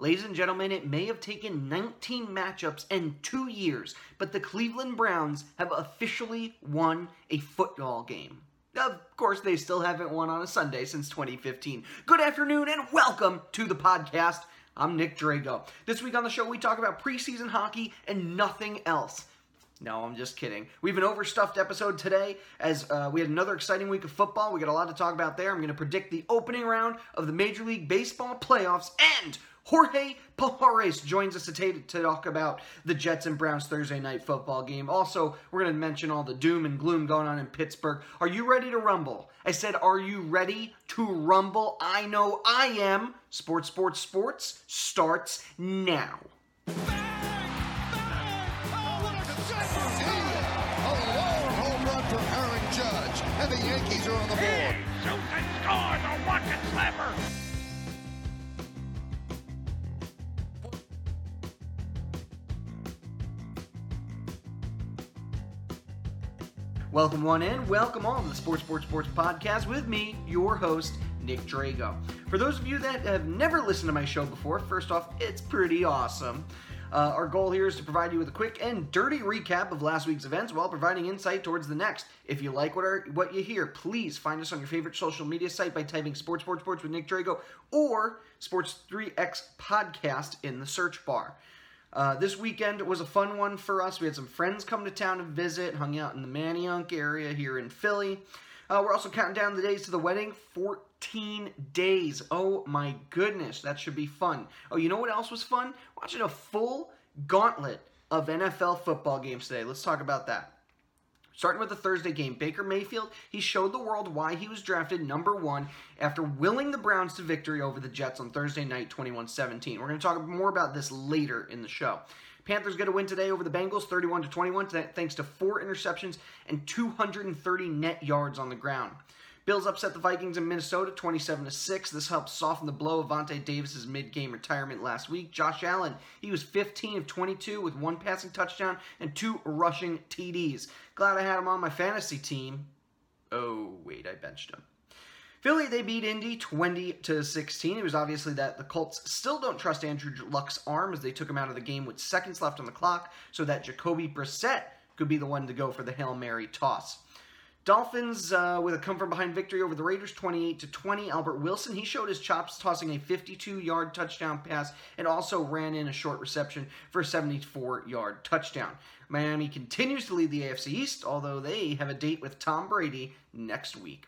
Ladies and gentlemen, it may have taken 19 matchups and two years, but the Cleveland Browns have officially won a football game. Of course, they still haven't won on a Sunday since 2015. Good afternoon and welcome to the podcast. I'm Nick Drago. This week on the show, we talk about preseason hockey and nothing else. No, I'm just kidding. We have an overstuffed episode today as uh, we had another exciting week of football. We got a lot to talk about there. I'm going to predict the opening round of the Major League Baseball playoffs and Jorge Pajares joins us today to talk about the Jets and Browns Thursday night football game. Also, we're going to mention all the doom and gloom going on in Pittsburgh. Are you ready to rumble? I said, Are you ready to rumble? I know I am. Sports, sports, sports starts now. Oh, and the Yankees are on the board. Shoots and scores a rocket slapper. Welcome one in, welcome all to the Sports Sports Sports podcast with me, your host, Nick Drago. For those of you that have never listened to my show before, first off, it's pretty awesome. Uh, our goal here is to provide you with a quick and dirty recap of last week's events while providing insight towards the next. If you like what our, what you hear, please find us on your favorite social media site by typing Sports Sports Sports with Nick Drago or Sports 3X Podcast in the search bar. Uh, this weekend was a fun one for us. We had some friends come to town to visit, hung out in the Manayunk area here in Philly. Uh, we're also counting down the days to the wedding 14 days. Oh my goodness, that should be fun. Oh, you know what else was fun? Watching a full gauntlet of NFL football games today. Let's talk about that. Starting with the Thursday game, Baker Mayfield, he showed the world why he was drafted number one after willing the Browns to victory over the Jets on Thursday night, 21 17. We're going to talk more about this later in the show. Panthers get a win today over the Bengals, 31 to 21, thanks to four interceptions and 230 net yards on the ground. Bills upset the Vikings in Minnesota 27 to 6. This helped soften the blow of Vontae Davis's mid-game retirement last week. Josh Allen, he was 15 of 22 with one passing touchdown and two rushing TDs. Glad I had him on my fantasy team. Oh, wait, I benched him. Philly, they beat Indy 20 to 16. It was obviously that the Colts still don't trust Andrew Luck's arm as they took him out of the game with seconds left on the clock so that Jacoby Brissett could be the one to go for the Hail Mary toss. Dolphins uh, with a come from behind victory over the Raiders 28 to 20. Albert Wilson, he showed his chops tossing a 52 yard touchdown pass and also ran in a short reception for a 74 yard touchdown. Miami continues to lead the AFC East, although they have a date with Tom Brady next week.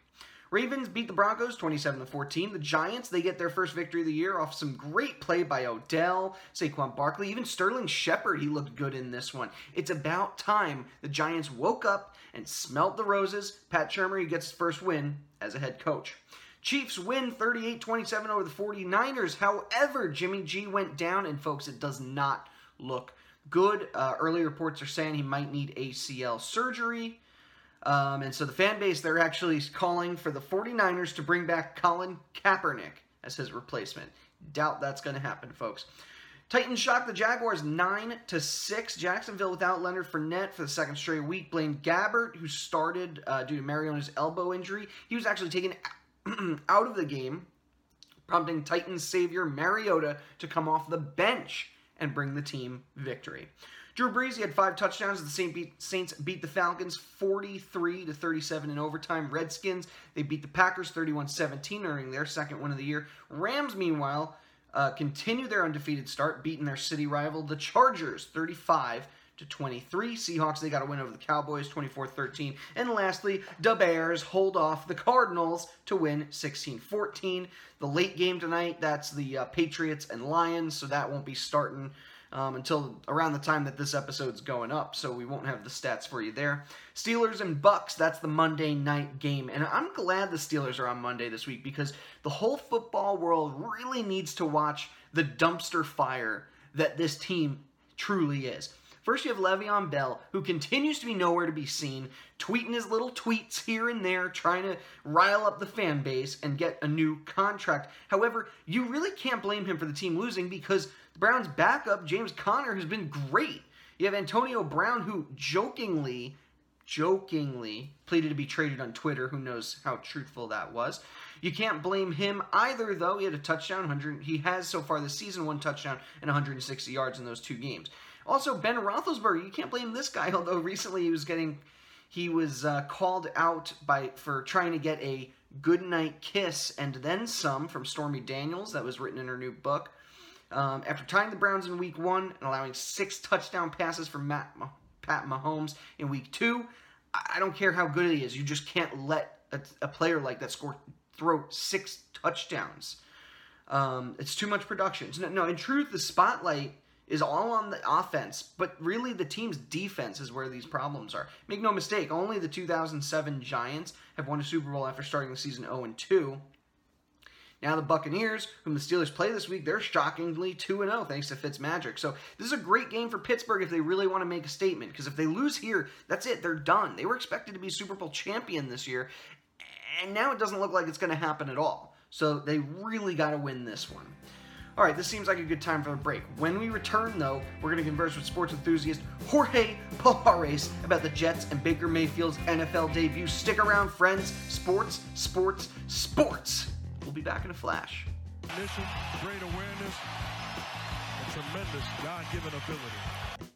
Ravens beat the Broncos 27 to 14. The Giants, they get their first victory of the year off some great play by Odell, Saquon Barkley, even Sterling Shepard, he looked good in this one. It's about time the Giants woke up and smelt the roses. Pat Shurmur, he gets his first win as a head coach. Chiefs win 38 27 over the 49ers. However, Jimmy G went down, and folks, it does not look good. Uh, early reports are saying he might need ACL surgery. Um, and so the fan base, they're actually calling for the 49ers to bring back Colin Kaepernick as his replacement. Doubt that's going to happen, folks. Titans shock the Jaguars 9 to 6. Jacksonville without Leonard Fournette for the second straight week. Blaine Gabbert, who started uh, due to Mariota's elbow injury, he was actually taken out of the game, prompting Titans savior Mariota to come off the bench and bring the team victory. Drew Brees, he had five touchdowns. The Saints beat the Falcons 43 to 37 in overtime. Redskins, they beat the Packers 31-17, earning their second win of the year. Rams, meanwhile, uh, continue their undefeated start, beating their city rival, the Chargers, 35 to 23. Seahawks, they got a win over the Cowboys, 24-13. And lastly, the Bears hold off the Cardinals to win 16-14. The late game tonight, that's the uh, Patriots and Lions, so that won't be starting um, until around the time that this episode's going up, so we won't have the stats for you there. Steelers and Bucks, that's the Monday night game, and I'm glad the Steelers are on Monday this week because the whole football world really needs to watch the dumpster fire that this team truly is. First, you have Le'Veon Bell, who continues to be nowhere to be seen, tweeting his little tweets here and there, trying to rile up the fan base and get a new contract. However, you really can't blame him for the team losing because Browns' backup, James Conner, has been great. You have Antonio Brown, who jokingly jokingly pleaded to be traded on Twitter. Who knows how truthful that was? You can't blame him either, though. He had a touchdown. 100. He has so far this season one touchdown and 160 yards in those two games. Also, Ben Roethlisberger. You can't blame this guy, although recently he was getting he was uh, called out by for trying to get a good night kiss and then some from Stormy Daniels that was written in her new book. Um, after tying the Browns in Week One and allowing six touchdown passes from Matt, Pat Mahomes in Week Two, I don't care how good he is. You just can't let a, a player like that score throw six touchdowns. Um, it's too much production. No, no, in truth, the spotlight is all on the offense, but really the team's defense is where these problems are. Make no mistake, only the 2007 Giants have won a Super Bowl after starting the season 0 and 2. Now the Buccaneers, whom the Steelers play this week, they're shockingly 2 0 thanks to Fitzmagic. So this is a great game for Pittsburgh if they really want to make a statement. Because if they lose here, that's it. They're done. They were expected to be Super Bowl champion this year, and now it doesn't look like it's going to happen at all. So they really got to win this one. All right, this seems like a good time for a break. When we return, though, we're going to converse with sports enthusiast Jorge Pajares about the Jets and Baker Mayfield's NFL debut. Stick around, friends. Sports, sports, sports. We'll be back in a flash. Mission, great awareness, and tremendous God-given ability.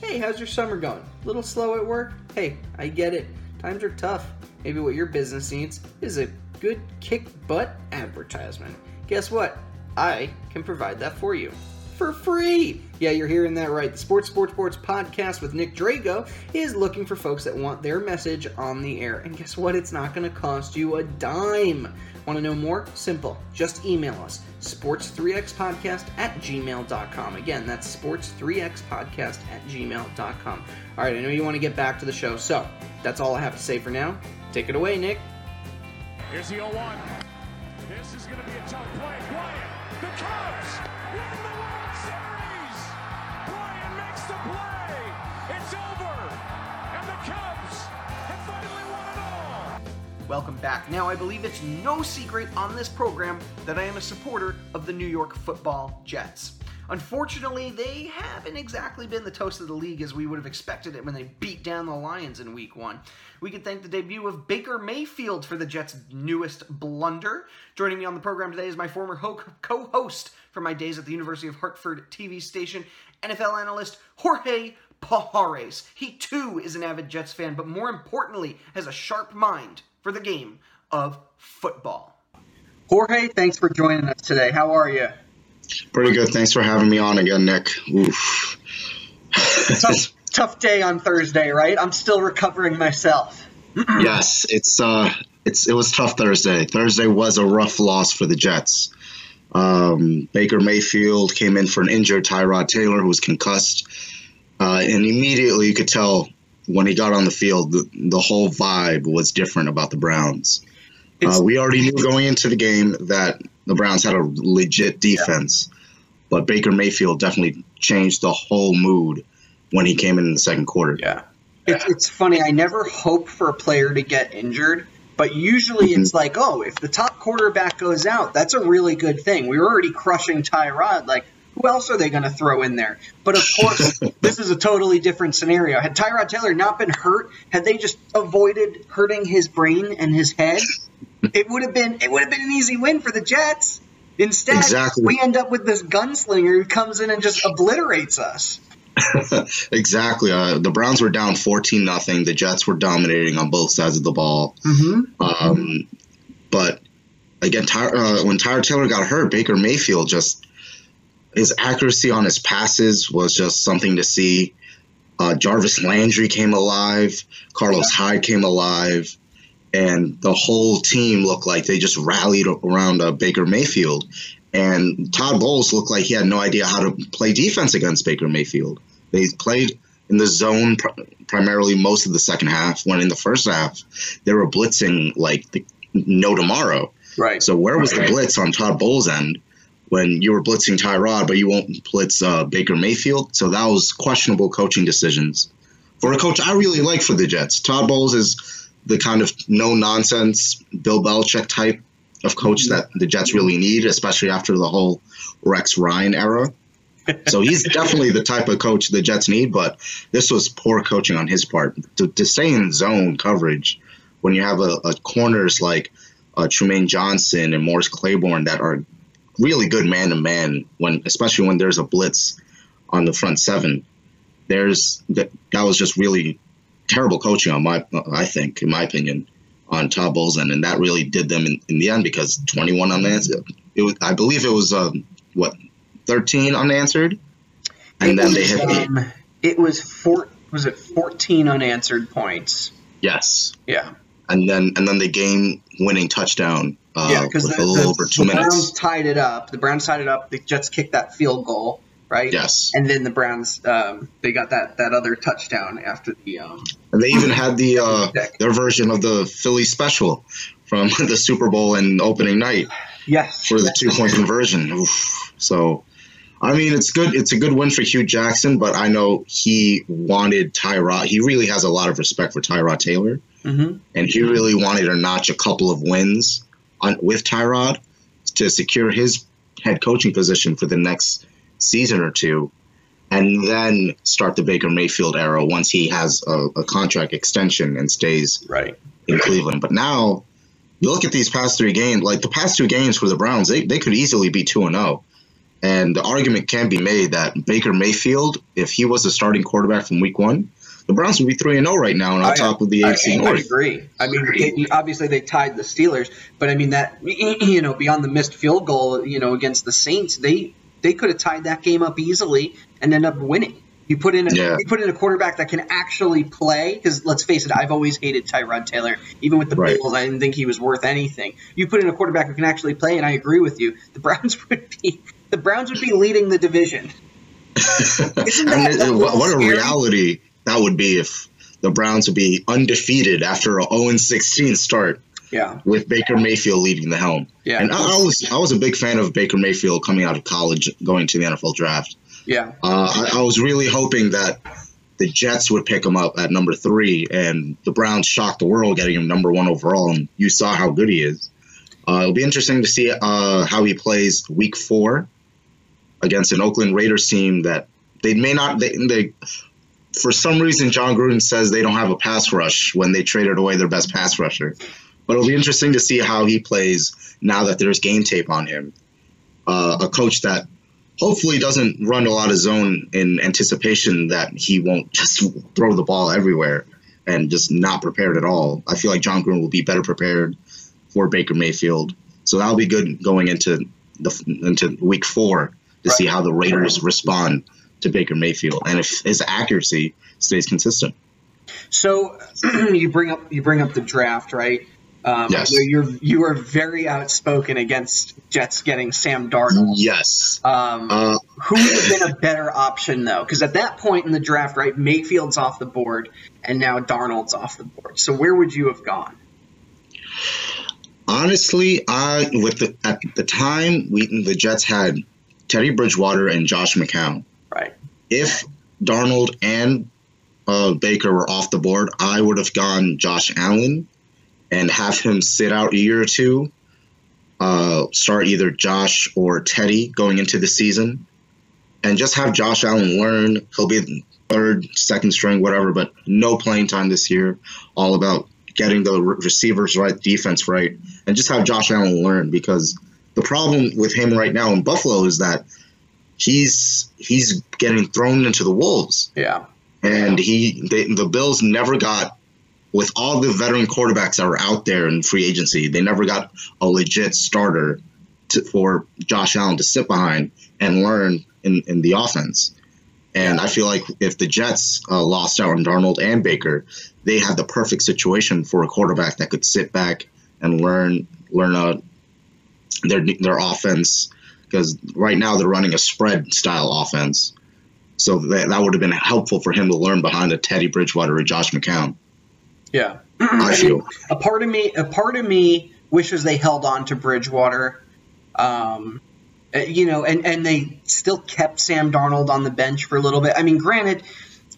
Hey, how's your summer going? A little slow at work? Hey, I get it. Times are tough. Maybe what your business needs is a good kick butt advertisement. Guess what? I can provide that for you for free. Yeah, you're hearing that right. The Sports Sports Sports podcast with Nick Drago is looking for folks that want their message on the air. And guess what? It's not going to cost you a dime. Want to know more? Simple. Just email us sports3xpodcast at gmail.com. Again, that's sports3xpodcast at gmail.com. All right, I know you want to get back to the show, so that's all I have to say for now. Take it away, Nick. Here's the 0 1. This is going to be a tough play. Bryant, the Cubs Welcome back. Now, I believe it's no secret on this program that I am a supporter of the New York football Jets. Unfortunately, they haven't exactly been the toast of the league as we would have expected it when they beat down the Lions in week one. We can thank the debut of Baker Mayfield for the Jets' newest blunder. Joining me on the program today is my former co host from my days at the University of Hartford TV station, NFL analyst Jorge Pajares. He too is an avid Jets fan, but more importantly, has a sharp mind for the game of football. Jorge, thanks for joining us today. How are you? Pretty good. Thanks for having me on again, Nick. Oof. tough, tough day on Thursday, right? I'm still recovering myself. yes, it's uh, it's it was tough Thursday. Thursday was a rough loss for the Jets. Um, Baker Mayfield came in for an injured Tyrod Taylor who was concussed, uh, and immediately you could tell when he got on the field the, the whole vibe was different about the Browns. Uh, we already knew going into the game that the Browns had a legit defense, yeah. but Baker Mayfield definitely changed the whole mood when he came in, in the second quarter. Yeah. It's, it's funny. I never hope for a player to get injured, but usually mm-hmm. it's like, oh, if the top quarterback goes out, that's a really good thing. We were already crushing Tyrod. Like, who else are they going to throw in there? But of course, this is a totally different scenario. Had Tyrod Taylor not been hurt, had they just avoided hurting his brain and his head, it would have been it would have been an easy win for the Jets. Instead, exactly. we end up with this gunslinger who comes in and just obliterates us. exactly. Uh, the Browns were down fourteen nothing. The Jets were dominating on both sides of the ball. Mm-hmm. Um, but again, Ty- uh, when Tyler Taylor got hurt, Baker Mayfield just his accuracy on his passes was just something to see. Uh, Jarvis Landry came alive. Carlos. Hyde came alive and the whole team looked like they just rallied around uh, Baker Mayfield. And Todd Bowles looked like he had no idea how to play defense against Baker Mayfield. They played in the zone pr- primarily most of the second half. When in the first half they were blitzing like the, no tomorrow. Right. So where was right. the blitz on Todd Bowles' end when you were blitzing Tyrod, but you won't blitz uh, Baker Mayfield? So that was questionable coaching decisions for a coach I really like for the Jets. Todd Bowles is the kind of no nonsense Bill Belichick type of coach that the Jets really need, especially after the whole Rex Ryan era. So he's definitely the type of coach the Jets need, but this was poor coaching on his part. To, to stay in zone coverage when you have a, a corners like uh, Trumaine Johnson and Morris Claiborne that are really good man to man when especially when there's a blitz on the front seven. There's that that was just really terrible coaching on my I think in my opinion on Todd Bowles and, that really did them in, in the end because 21 unanswered. It was I believe it was um, what 13 unanswered, and It then they was, hit the um, it was four. Was it 14 unanswered points? yes, Yeah. And then and then the game winning touchdown uh, yeah, because a little the, over two the minutes. Browns tied it up. The Browns tied it up. The Jets kicked that field goal, right? Yes, And then the Browns, um, they got that that other touchdown after the. Um, and they even had the uh, their version of the Philly special from the Super Bowl and opening night. yes. for the two point conversion. Oof. So, I mean, it's good. It's a good win for Hue Jackson, but I know he wanted Tyrod. He really has a lot of respect for Tyrod Taylor, hmm and he really wanted to notch a couple of wins on with Tyrod to secure his head coaching position for the next season or two, and then start the Baker Mayfield era once he has a, a contract extension and stays Right. in Cleveland. But now, you look at these past three games, like the past two games for the Browns, they, they could easily be 2 and 0. And the argument can be made that Baker Mayfield, if he was the starting quarterback from week one, the Browns would be 3 and 0 right now and on I- top of the I, AFC I North. agree. I mean, they, obviously they tied the Steelers, but I mean that you know beyond the missed field goal, you know against the Saints, they they could have tied that game up easily and end up winning. You put in a Yeah. you put in a quarterback that can actually play because let's face it, I've always hated Tyrod Taylor. Even with the Right. Bills, I didn't think he was worth anything. You put in a quarterback who can actually play, and I agree with you. The Browns would be the Browns would be leading the division. Isn't that a it- what, what a scary? reality that would be if the Browns would be undefeated after a 0 16 start Yeah, with Baker Mayfield leading the helm. yeah, And I, I was I was a big fan of Baker Mayfield coming out of college, going to the NFL draft. yeah. Uh, I, I was really hoping that the Jets would pick him up at number three, and the Browns shocked the world getting him number one overall. And you saw how good he is. Uh, it'll be interesting to see uh, how he plays Week Four against an Oakland Raiders team that they may not. They, they for some reason, Jon Gruden says they don't have a pass rush when they traded away their best pass rusher. But it'll be interesting to see how he plays now that there's game tape on him. Uh, a coach that hopefully doesn't run a lot of zone in anticipation that he won't just throw the ball everywhere and just not prepared at all. I feel like Jon Gruden will be better prepared for Baker Mayfield, so that'll be good going into the into week four to see how the Raiders respond to Baker Mayfield and if his accuracy stays consistent. So you bring up you bring up the draft, right? Um, Yes. You're you are very outspoken against Jets getting Sam Darnold. Yes. Um, Uh, who would have been a better option though? Because at that point in the draft, right, Mayfield's off the board, and now Darnold's off the board. So where would you have gone? honestly, I with the at the time we the Jets had Teddy Bridgewater and Josh McCown. If Darnold and uh, Baker were off the board, I would have gone Josh Allen and have him sit out a year or two. Uh, start either Josh or Teddy going into the season, and just have Josh Allen learn. He'll be third, second string, whatever, but no playing time this year. All about getting the re- receivers right, defense right, and just have Josh Allen learn because the problem with him right now in Buffalo is that he's he's getting thrown into the wolves Yeah. and he they, the bills never got with all the veteran quarterbacks that were out there in free agency they never got a legit starter to, for josh allen to sit behind and learn in, in the offense and i feel like if the jets uh, lost out on darnold and baker they had the perfect situation for a quarterback that could sit back and learn learn uh, their their offense because right now they're running a spread style offense. So that, that would have been helpful for him to learn behind a Teddy Bridgewater or Josh McCown. Yeah. I feel. a part of me a part of me wishes they held on to Bridgewater. Um, uh, you know, and and they still kept Sam Darnold on the bench for a little bit. I mean, granted,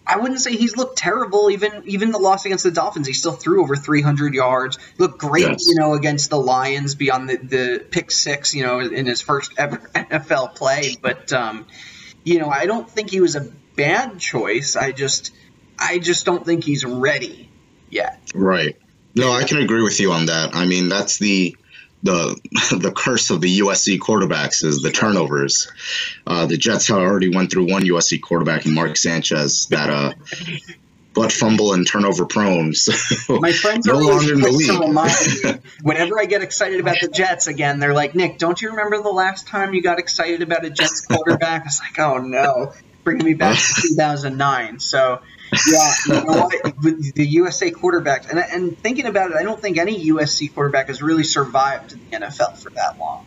I wouldn't say he's looked terrible. Even even the loss against the Dolphins, he still threw over 300 yards. Looked great, Yes. you know, against the Lions beyond the the pick six, you know, in his first ever NFL play. But um, you know, I don't think he was a bad choice. I just, I just don't think he's ready yet. Right. No, I can agree with you on that. I mean, that's the the the curse of the USC quarterbacks is the turnovers. Uh, the Jets have already went through one USC quarterback Mark Sanchez that uh, butt fumble and turnover prone. So My friends no longer in the league. whenever I get excited about the Jets again, they're like, Nick, don't you remember the last time you got excited about a Jets quarterback? I was like, oh no, bringing me back to 2009. So, yeah, you know? The USA quarterbacks, and, and thinking about it, I don't think any USC quarterback has really survived the NFL for that long.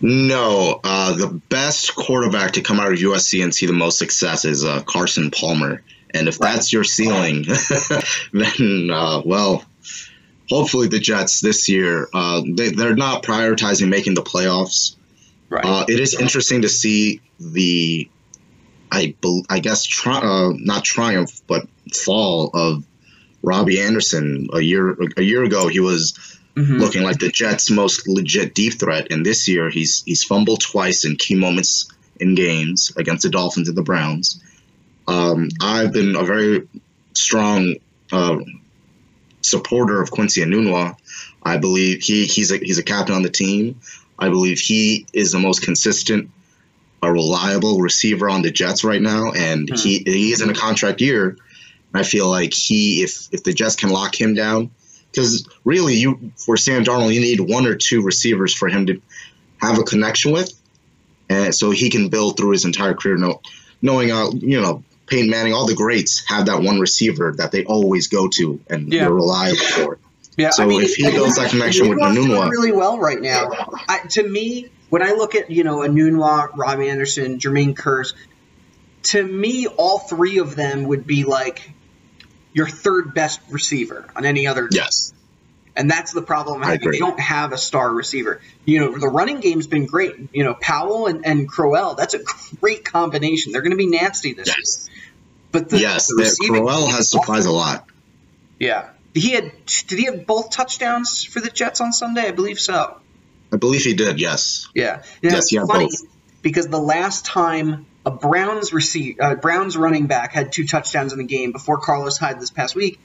No, uh, the best quarterback to come out of USC and see the most success is uh, Carson Palmer. And if that's your ceiling, then uh, well, hopefully the Jets this year uh, they they're not prioritizing making the playoffs. Right. Uh, it is interesting to see the, I I guess tri- uh, not triumph but fall of Robbie Anderson. A year a year ago, he was Mhm. looking like the Jets' most legit deep threat, and this year he's he's fumbled twice in key moments in games against the Dolphins and the Browns. Um, I've been a very strong uh, supporter of Quincy Enunwa. I believe he he's a he's a captain on the team. I believe he is the most consistent, a reliable receiver on the Jets right now, and he he is in a contract year. I feel like he if if the Jets can lock him down, because really you for Sam Darnold you need one or two receivers for him to have a connection with, and so he can build through his entire career. Know, knowing uh you know Peyton Manning, all the greats have that one receiver that they always go to and Yeah. they're reliable for. Yeah, So if he builds that connection with Enunwa- really well right now. I, to me, when I look at you know Enunwa, Robbie Anderson, Jermaine Kearse, to me, all three of them would be like your third best receiver on any other team. Yes. And that's the problem. I agree. They don't have a star receiver. You know, the running game's been great. You know, Powell and, and Crowell, that's a great combination. They're going to be nasty this year. Yes. But the, yes. the receiving, Crowell has surprised a lot. yeah. He had. Did he have both touchdowns for the Jets on Sunday? I believe so. I believe he did. Yes. Yeah. Yes, had funny both. because the last time a Browns receive, uh, Browns running back had two touchdowns in the game before Carlos Hyde this past week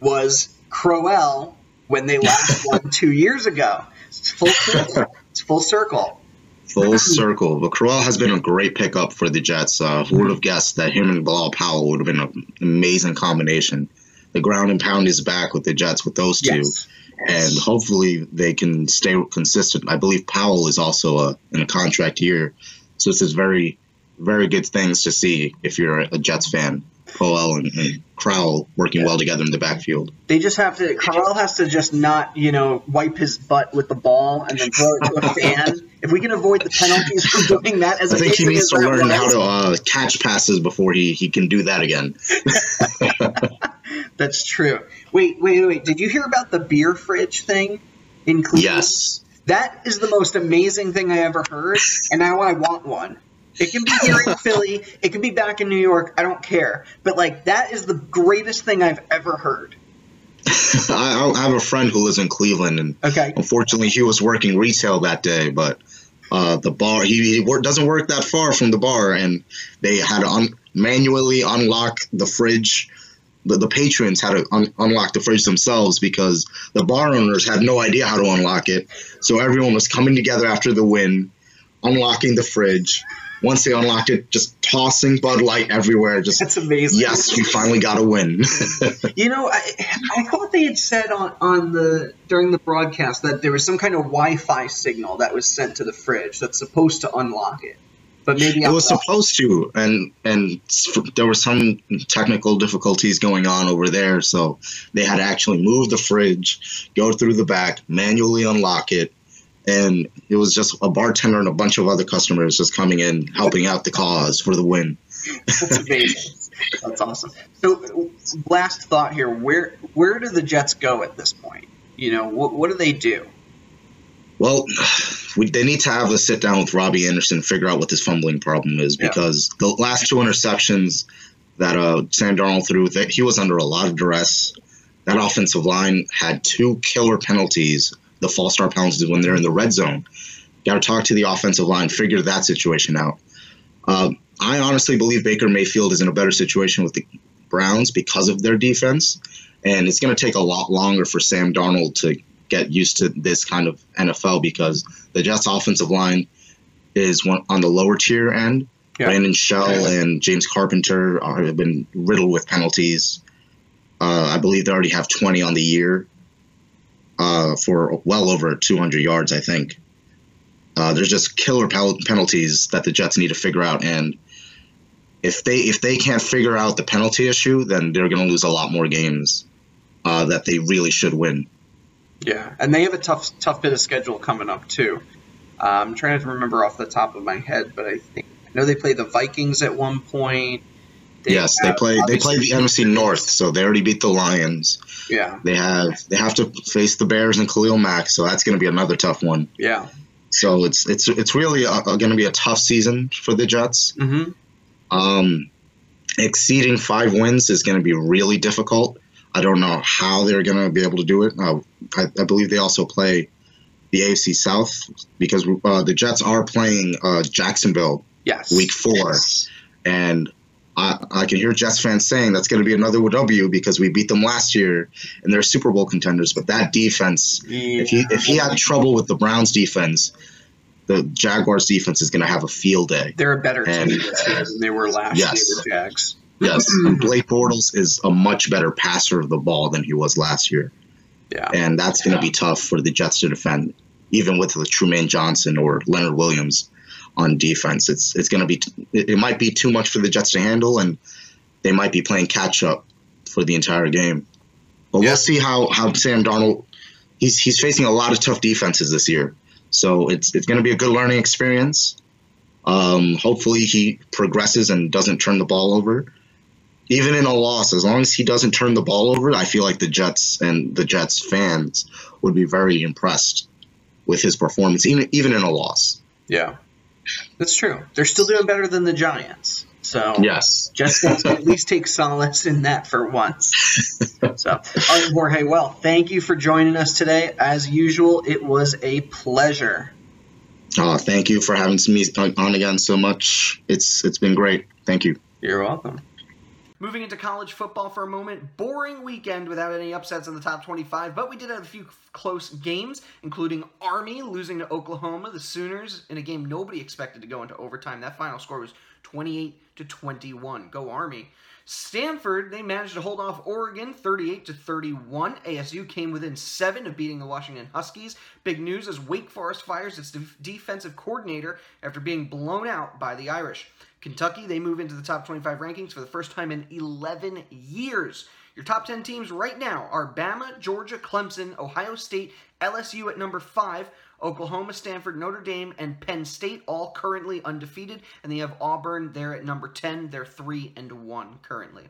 was Crowell when they last won two years ago. It's full circle. It's full circle. Full circle. But Crowell has been a great pickup for the Jets. Uh, who would have guessed that him and Bilal Powell would have been an amazing combination? The ground and pound is back with the Jets with those two. Yes. And hopefully they can stay consistent. I believe Powell is also a, in a contract year, so this is very, very good things to see if you're a Jets fan. Powell and, and Crowell working well together in the backfield. They just have to. Carl has to just not, you know, wipe his butt with the ball and then throw it to a fan. If we can avoid the penalties from doing that, as I think he needs to learn how to uh, catch passes before he, he can do that again. That's true. Wait, wait, wait. Did you hear about the beer fridge thing in Cleveland? Yes. That is the most amazing thing I ever heard, and now I want one. It can be here in Philly, it can be back in New York, I don't care. But like that is the greatest thing I've ever heard. I, I have a friend who lives in Cleveland, and Okay. unfortunately, he was working retail that day, but uh, the bar he, he doesn't work that far from the bar, and they had to un- manually unlock the fridge. The, the patrons had to un- unlock the fridge themselves because the bar owners had no idea how to unlock it. So everyone was coming together after the win, unlocking the fridge. Once they unlocked it, just tossing Bud Light everywhere. Just That's amazing. yes, we finally got a win. You know, I I thought they had said on, on the during the broadcast that there was some kind of Wi-Fi signal that was sent to the fridge that's supposed to unlock it. But maybe It I'm was wrong. supposed to, and and there were some technical difficulties going on over there, so they had to actually move the fridge, go through the back, manually unlock it, and it was just a bartender and a bunch of other customers just coming in, helping out the cause for the win. That's amazing. That's awesome. So, last thought here: where where do the Jets go at this point? You know, what what do they do? Well, we, they need to have a sit down with Robbie Anderson, figure out what this fumbling problem is, Yeah. because the last two interceptions that uh, Sam Darnold threw, that he was under a lot of duress. That offensive line had two killer penalties, the false start penalties when they're in the red zone. Got to talk to the offensive line, figure that situation out. Uh, I honestly believe Baker Mayfield is in a better situation with the Browns because of their defense, and it's going to take a lot longer for Sam Darnold to get used to this kind of NFL because the Jets' offensive line is one on the lower tier end. Yeah. Brandon Shell and James Carpenter are, have been riddled with penalties. Uh, I believe they already have 20 on the year uh, for well over 200 yards, I think. Uh, there's just killer pel- penalties that the Jets need to figure out, and if they if they can't figure out the penalty issue, then they're going to lose a lot more games uh, that they really should win. Yeah, and they have a tough tough bit of schedule coming up too. Uh, I'm trying to remember off the top of my head, but I think I know they play the Vikings at one point. They yes, they play they play the NFC North, so they already beat the Lions. Yeah, They have they have to face the Bears and Khalil Mack, so that's going to be another tough one. yeah. So it's it's it's really going to be a tough season for the Jets. Mm-hmm. Um, exceeding five wins is going to be really difficult. I don't know how they're going to be able to do it. Uh, I, I believe they also play the AFC South because uh, the Jets are playing uh, Jacksonville Yes. week four, and I, I can hear Jets fans saying that's going to be another W because we beat them last year and they're Super Bowl contenders. But that defense, if he if he had trouble with the Browns defense, the Jaguars defense is going to have a field day. They're a better team And- this year than they were last Yes. year, with Jags. Yes, and Blake Bortles is a much better passer of the ball than he was last year, Yeah. and that's going to be tough for the Jets to defend, even with the Trumaine Johnson or Leonard Williams on defense. It's it's going to be it, it might be too much for the Jets to handle, and they might be playing catch up for the entire game. But Yeah. we'll see how how Sam Darnold he's he's facing a lot of tough defenses this year, so it's it's going to be a good learning experience. Um, hopefully he progresses and doesn't turn the ball over even in a loss, as long as he doesn't turn the ball over, I feel like the Jets and the Jets fans would be very impressed with his performance, even even in a loss. Yeah. That's true. They're still doing better than the Giants. So Yes. Jets fans can at least take solace in that for once. So, all right, Jorge, well, thank you for joining us today. As usual, it was a pleasure. Uh, thank you for having me on again so much. It's it's been great. Thank you. You're welcome. Moving into college football for a moment, boring weekend without any upsets in the top 25, but we did have a few close games, including Army losing to Oklahoma, the Sooners in a game nobody expected to go into overtime. That final score was 28 to 21. Go Army. Stanford, they managed to hold off Oregon 38 to 31. ASU came within 7 of beating the Washington Huskies. Big news as Wake Forest fires its def- defensive coordinator after being blown out by the Irish. Kentucky, they move into the top 25 rankings for the first time in 11 years. Your top 10 teams right now are Bama, Georgia, Clemson, Ohio State, LSU at number 5, Oklahoma, Stanford, Notre Dame, and Penn State all currently undefeated, and they have Auburn there at number 10. They're 3 and 1 currently.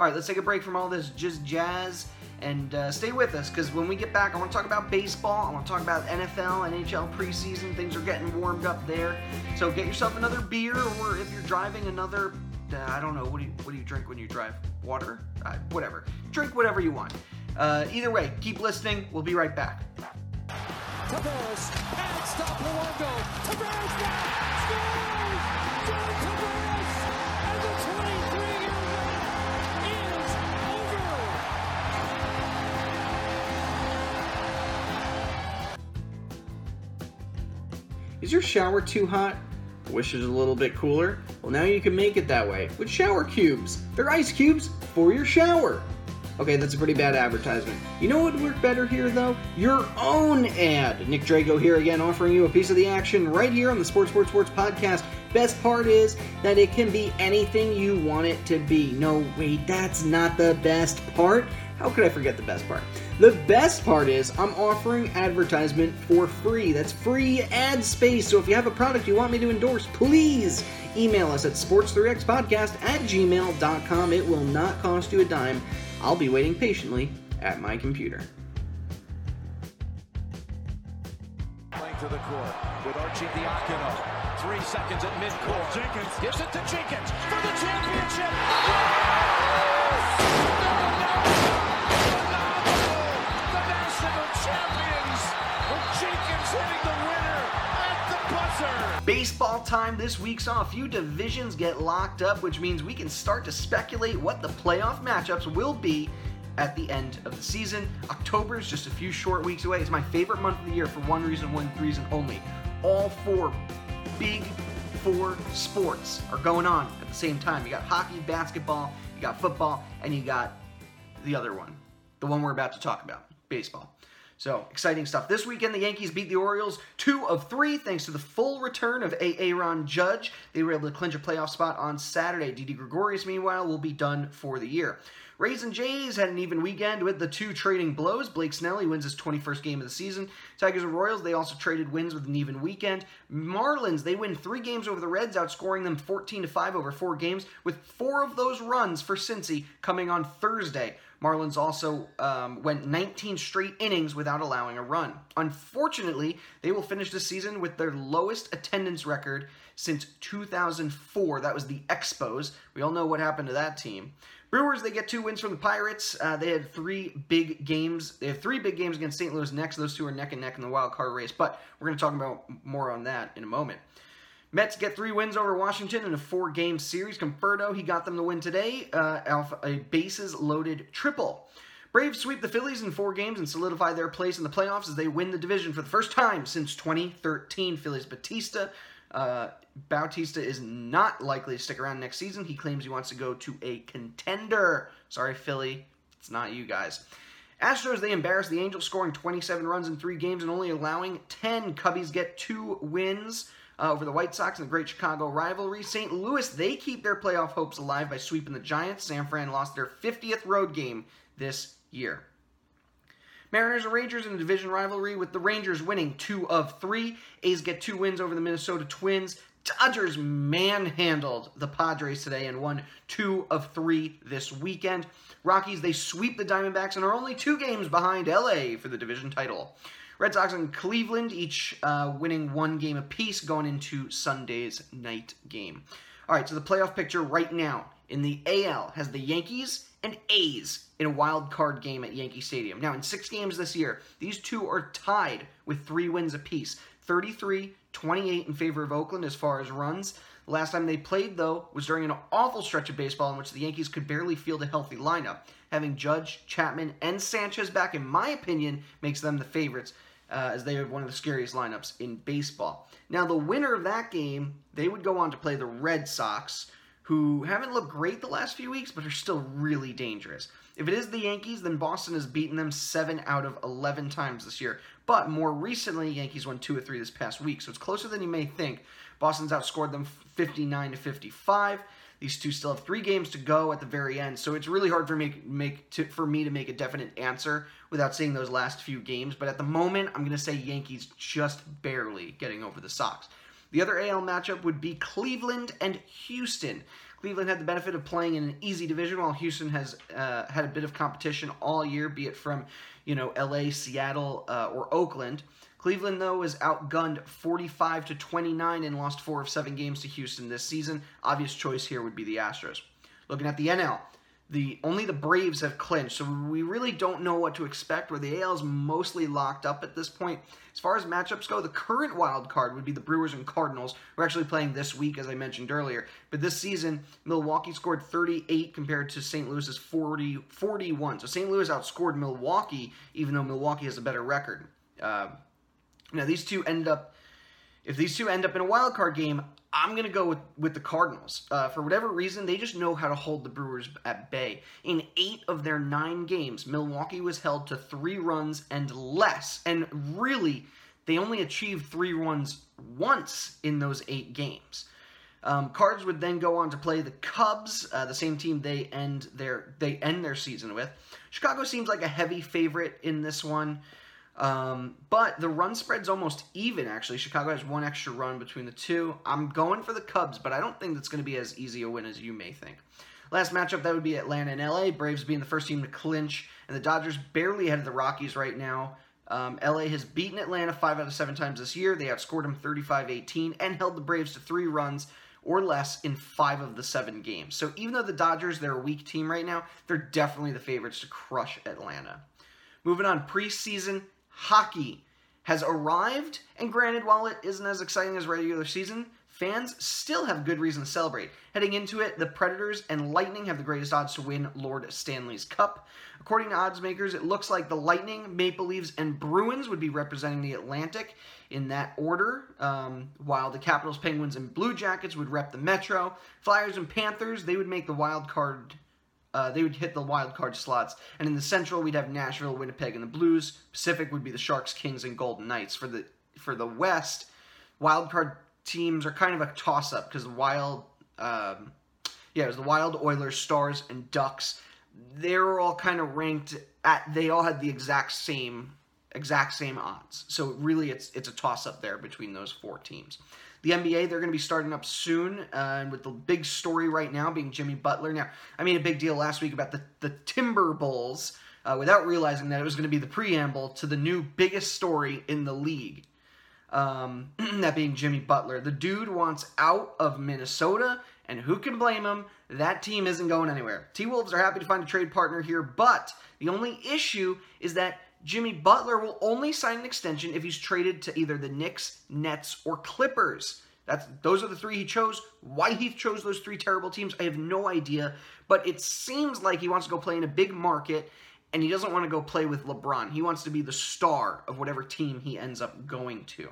All right, let's take a break from all this just jazz and uh, stay with us because when we get back, I want to talk about baseball. I want to talk about NFL, NHL preseason. Things are getting warmed up there. So get yourself another beer, or if you're driving, another. Uh, I don't know. What do you What do you drink when you drive? Water? Uh, whatever. Drink whatever you want. Uh, either way, keep listening. We'll be right back. Tavares, Luongo. Tavares now scores! John Tavares, and the 23-year wait is over. Is your shower too hot? Wish it a little bit cooler? Well, now you can make it that way with shower cubes. They're ice cubes for your shower. Okay, that's a pretty bad advertisement. You know what would work better here, though? Your own ad. Nick Drago here again, offering you a piece of the action right here on the Sports Sports Sports podcast. Best part is that it can be anything you want it to be. No, wait, that's not the best part. How could I forget the best part? The best part is I'm offering advertisement for free. That's free ad space. So if you have a product you want me to endorse, please email us at sports3xpodcast at gmail.com. It will not cost you a dime. I'll be waiting patiently at my computer. The court with Archie Diacono. Three seconds at midcourt. Jenkins. Gives it to Jenkins for the championship. Baseball time this week saw a few divisions get locked up, which means we can start to speculate what the playoff matchups will be at the end of the season. October is just a few short weeks away. It's my favorite month of the year for one reason, one reason only. All four big four sports are going on at the same time. You got hockey, basketball, you got football, and you got the other one, the one we're about to talk about, baseball. So exciting stuff. This weekend, the Yankees beat the Orioles two of three thanks to the full return of Aaron Judge. They were able to clinch a playoff spot on Saturday. Didi Gregorius, meanwhile, will be done for the year. Rays and Jays had an even weekend with the two trading blows. Blake Snell wins his 21st game of the season. Tigers and Royals, they also traded wins with an even weekend. Marlins, they win three games over the Reds, outscoring them 14 to 5 over four games, with four of those runs for Cincy coming on Thursday. Marlins also um, went 19 straight innings without allowing a run. Unfortunately, they will finish the season with their lowest attendance record since 2004. That was the Expos. We all know what happened to that team. Brewers, they get two wins from the Pirates. Uh, they had three big games. They have three big games against St. Louis next. Those two are neck and neck in the wild card race, but we're going to talk about more on that in a moment. Mets get three wins over Washington in a four-game series. Conforto, he got them the win today uh, off a bases-loaded triple. Braves sweep the Phillies in four games and solidify their place in the playoffs as they win the division for the first time since 2013. Phillies Batista uh, Bautista is not likely to stick around next season. He claims he wants to go to a contender. Sorry, Philly. It's not you guys. Astros, they embarrassed the Angels, scoring 27 runs in three games and only allowing 10. Cubbies get two wins uh, over the White Sox in the Great Chicago rivalry. St. Louis, they keep their playoff hopes alive by sweeping the Giants. San Fran lost their 50th road game this year. Mariners and Rangers in a division rivalry with the Rangers winning two of three. A's get two wins over the Minnesota Twins. Dodgers manhandled the Padres today and won two of three this weekend. Rockies, they sweep the Diamondbacks and are only two games behind LA for the division title. Red Sox and Cleveland each uh, winning one game apiece going into Sunday's night game. All right, so the playoff picture right now in the AL has the Yankees and A's in a wild card game at Yankee Stadium. Now, in six games this year, these two are tied with three wins apiece 33 28 in favor of Oakland as far as runs. The last time they played, though, was during an awful stretch of baseball in which the Yankees could barely field a healthy lineup. Having Judge, Chapman, and Sanchez back, in my opinion, makes them the favorites. Uh, as they have one of the scariest lineups in baseball. Now, the winner of that game, they would go on to play the Red Sox, who haven't looked great the last few weeks, but are still really dangerous. If it is the Yankees, then Boston has beaten them 7 out of 11 times this year. But more recently, Yankees won 2 or 3 this past week, so it's closer than you may think. Boston's outscored them 59 to 55. These two still have three games to go at the very end, so it's really hard for me make to, for me to make a definite answer without seeing those last few games. But at the moment, I'm going to say Yankees just barely getting over the Sox. The other AL matchup would be Cleveland and Houston. Cleveland had the benefit of playing in an easy division, while Houston has uh, had a bit of competition all year, be it from you know LA, Seattle, uh, or Oakland. Cleveland, though, was outgunned 45 to 29 and lost four of seven games to Houston this season. Obvious choice here would be the Astros. Looking at the NL, the only the Braves have clinched, so we really don't know what to expect. Where the AL is mostly locked up at this point. As far as matchups go, the current wild card would be the Brewers and Cardinals. We're actually playing this week, as I mentioned earlier. But this season, Milwaukee scored 38 compared to St. Louis's 40, 41. So St. Louis outscored Milwaukee, even though Milwaukee has a better record. Uh, now these two end up, if these two end up in a wild card game, I'm gonna go with with the Cardinals. Uh, for whatever reason, they just know how to hold the Brewers at bay. In eight of their nine games, Milwaukee was held to three runs and less, and really, they only achieved three runs once in those eight games. Um, Cards would then go on to play the Cubs, uh, the same team they end their they end their season with. Chicago seems like a heavy favorite in this one. Um, but the run spread's almost even, actually. Chicago has one extra run between the two. I'm going for the Cubs, but I don't think that's going to be as easy a win as you may think. Last matchup, that would be Atlanta and LA. Braves being the first team to clinch, and the Dodgers barely ahead of the Rockies right now. Um, LA has beaten Atlanta five out of seven times this year. They outscored them 35 18 and held the Braves to three runs or less in five of the seven games. So even though the Dodgers, they're a weak team right now, they're definitely the favorites to crush Atlanta. Moving on, preseason hockey. has arrived, and granted, while it isn't as exciting as regular season, fans still have good reason to celebrate. Heading into it, the Predators and Lightning have the greatest odds to win Lord Stanley's Cup. According to odds makers, it looks like the Lightning, Maple Leafs, and Bruins would be representing the Atlantic in that order, um, while the Capitals, Penguins, and Blue Jackets would rep the Metro. Flyers and Panthers, they would make the wild card. Uh, they would hit the wild card slots, and in the Central we'd have Nashville, Winnipeg, and the Blues. Pacific would be the Sharks, Kings, and Golden Knights. For the for the West, wild card teams are kind of a toss up because the Wild, um, yeah, it was the Wild, Oilers, Stars, and Ducks. They're all kind of ranked at. They all had the exact same exact same odds. So really, it's it's a toss up there between those four teams. The NBA, they're going to be starting up soon, uh, with the big story right now being Jimmy Butler. Now, I made a big deal last week about the the Timberwolves. Uh, without realizing that it was going to be the preamble to the new biggest story in the league um, that being Jimmy Butler. The dude wants out of Minnesota, and who can blame him? That team isn't going anywhere. T Wolves are happy to find a trade partner here, but the only issue is that Jimmy Butler will only sign an extension if he's traded to either the Knicks, Nets, or Clippers. That's those are the three he chose. Why he chose those three terrible teams, I have no idea. But it seems like he wants to go play in a big market and he doesn't want to go play with LeBron. He wants to be the star of whatever team he ends up going to.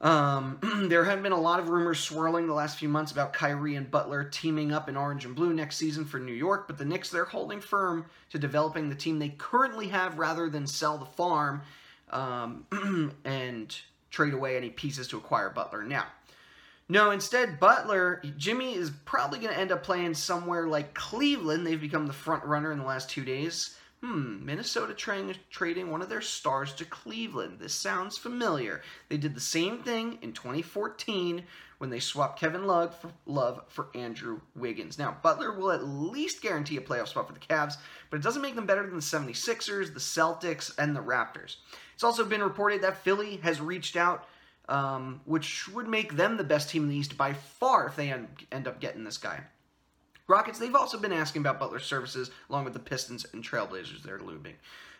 Um, there have been a lot of rumors swirling the last few months about Kyrie and Butler teaming up in orange and blue next season for New York, but the Knicks they're holding firm to developing the team they currently have rather than sell the farm um, and trade away any pieces to acquire Butler. Now, no, instead, Butler, Jimmy is probably going to end up playing somewhere like Cleveland. They've become the front runner in the last two days. Hmm, Minnesota tra- trading one of their stars to Cleveland. This sounds familiar. They did the same thing in 2014 when they swapped Kevin Love for, Love for Andrew Wiggins. Now, Butler will at least guarantee a playoff spot for the Cavs, but it doesn't make them better than the 76ers, the Celtics, and the Raptors. It's also been reported that Philly has reached out um, which would make them the best team in the East by far if they end, end up getting this guy. Rockets, they've also been asking about Butler's services, along with the Pistons and Trailblazers they're looming.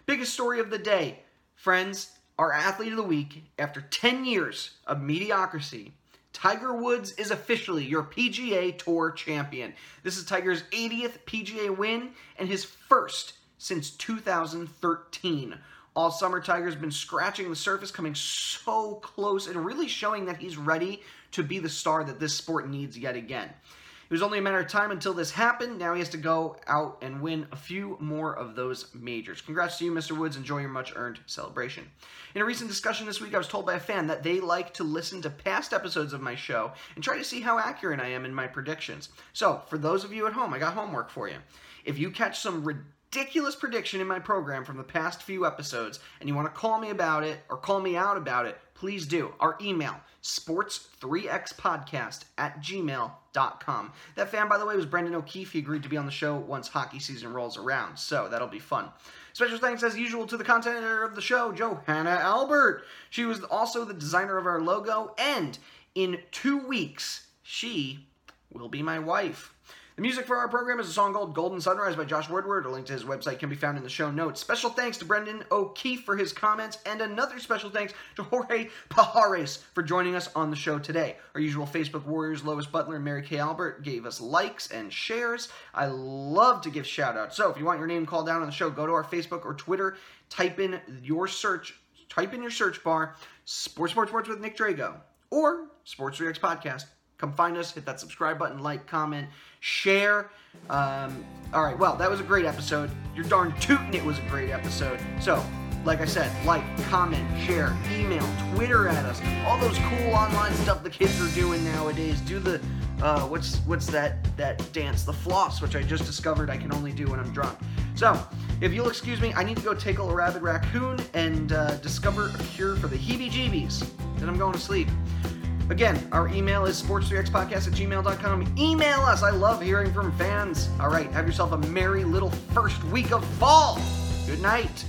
Biggest story of the day, friends, our athlete of the week, after 10 years of mediocrity, Tiger Woods is officially your PGA Tour champion. This is Tiger's 80th PGA win and his first since 2013. All summer, Tiger's been scratching the surface, coming so close, and really showing that he's ready to be the star that this sport needs yet again. It was only a matter of time until this happened. Now he has to go out and win a few more of those majors. Congrats to you, Mr. Woods. Enjoy your much earned celebration. In a recent discussion this week, I was told by a fan that they like to listen to past episodes of my show and try to see how accurate I am in my predictions. So, for those of you at home, I got homework for you. If you catch some ridiculous ridiculous prediction in my program from the past few episodes and you want to call me about it or call me out about it, please do. Our email, sports3xpodcast at gmail.com. That fan, by the way, was Brendan O'Keefe. He agreed to be on the show once hockey season rolls around, so that'll be fun. Special thanks, as usual, to the content editor of the show, Johanna Albert. She was also the designer of our logo, and in two weeks, she will be my wife. The music for our program is a song called Golden Sunrise by Josh Woodward. A link to his website can be found in the show notes. Special thanks to Brendan O'Keefe for his comments, and another special thanks to Jorge Pajares for joining us on the show today. Our usual Facebook warriors, Lois Butler and Mary Kay Albert, gave us likes and shares. I love to give shout outs. So if you want your name called down on the show, go to our Facebook or Twitter, type in your search, type in your search bar, Sports Sports Sports with Nick Drago, or Sports 3X Podcast. Come find us, hit that subscribe button, like, comment, share. Um, all right, well, that was a great episode. You're darn tootin' it was a great episode. So, like I said, like, comment, share, email, Twitter at us, all those cool online stuff the kids are doing nowadays. Do the uh, what's what's that that dance, the floss, which I just discovered I can only do when I'm drunk. So, if you'll excuse me, I need to go tickle a rabid raccoon and uh, discover a cure for the heebie-jeebies. Then I'm going to sleep. Again, our email is sports3xpodcast at gmail.com. Email us. I love hearing from fans. All right, have yourself a merry little first week of fall. Good night.